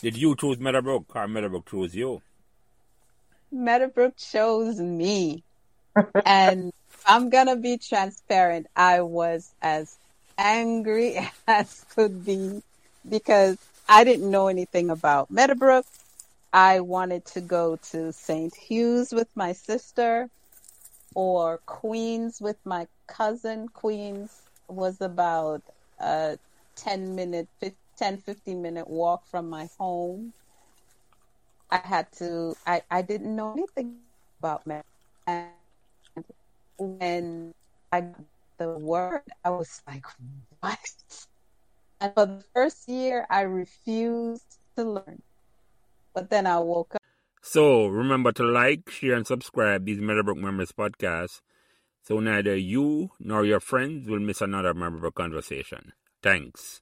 Did you choose Meadowbrook or Meadowbrook chose you? Meadowbrook chose me. and I'm going to be transparent. I was as angry as could be because I didn't know anything about Meadowbrook. I wanted to go to St. Hugh's with my sister or Queens with my cousin. Queens was about a 10 minute, 10, 15 minute walk from my home. I had to, I, I didn't know anything about Meadowbrook. And when I got the word, I was like, what? And for the first year, I refused to learn. But then I woke up. So remember to like, share, and subscribe these Meadowbrook Memories podcasts so neither you nor your friends will miss another memorable conversation. Thanks.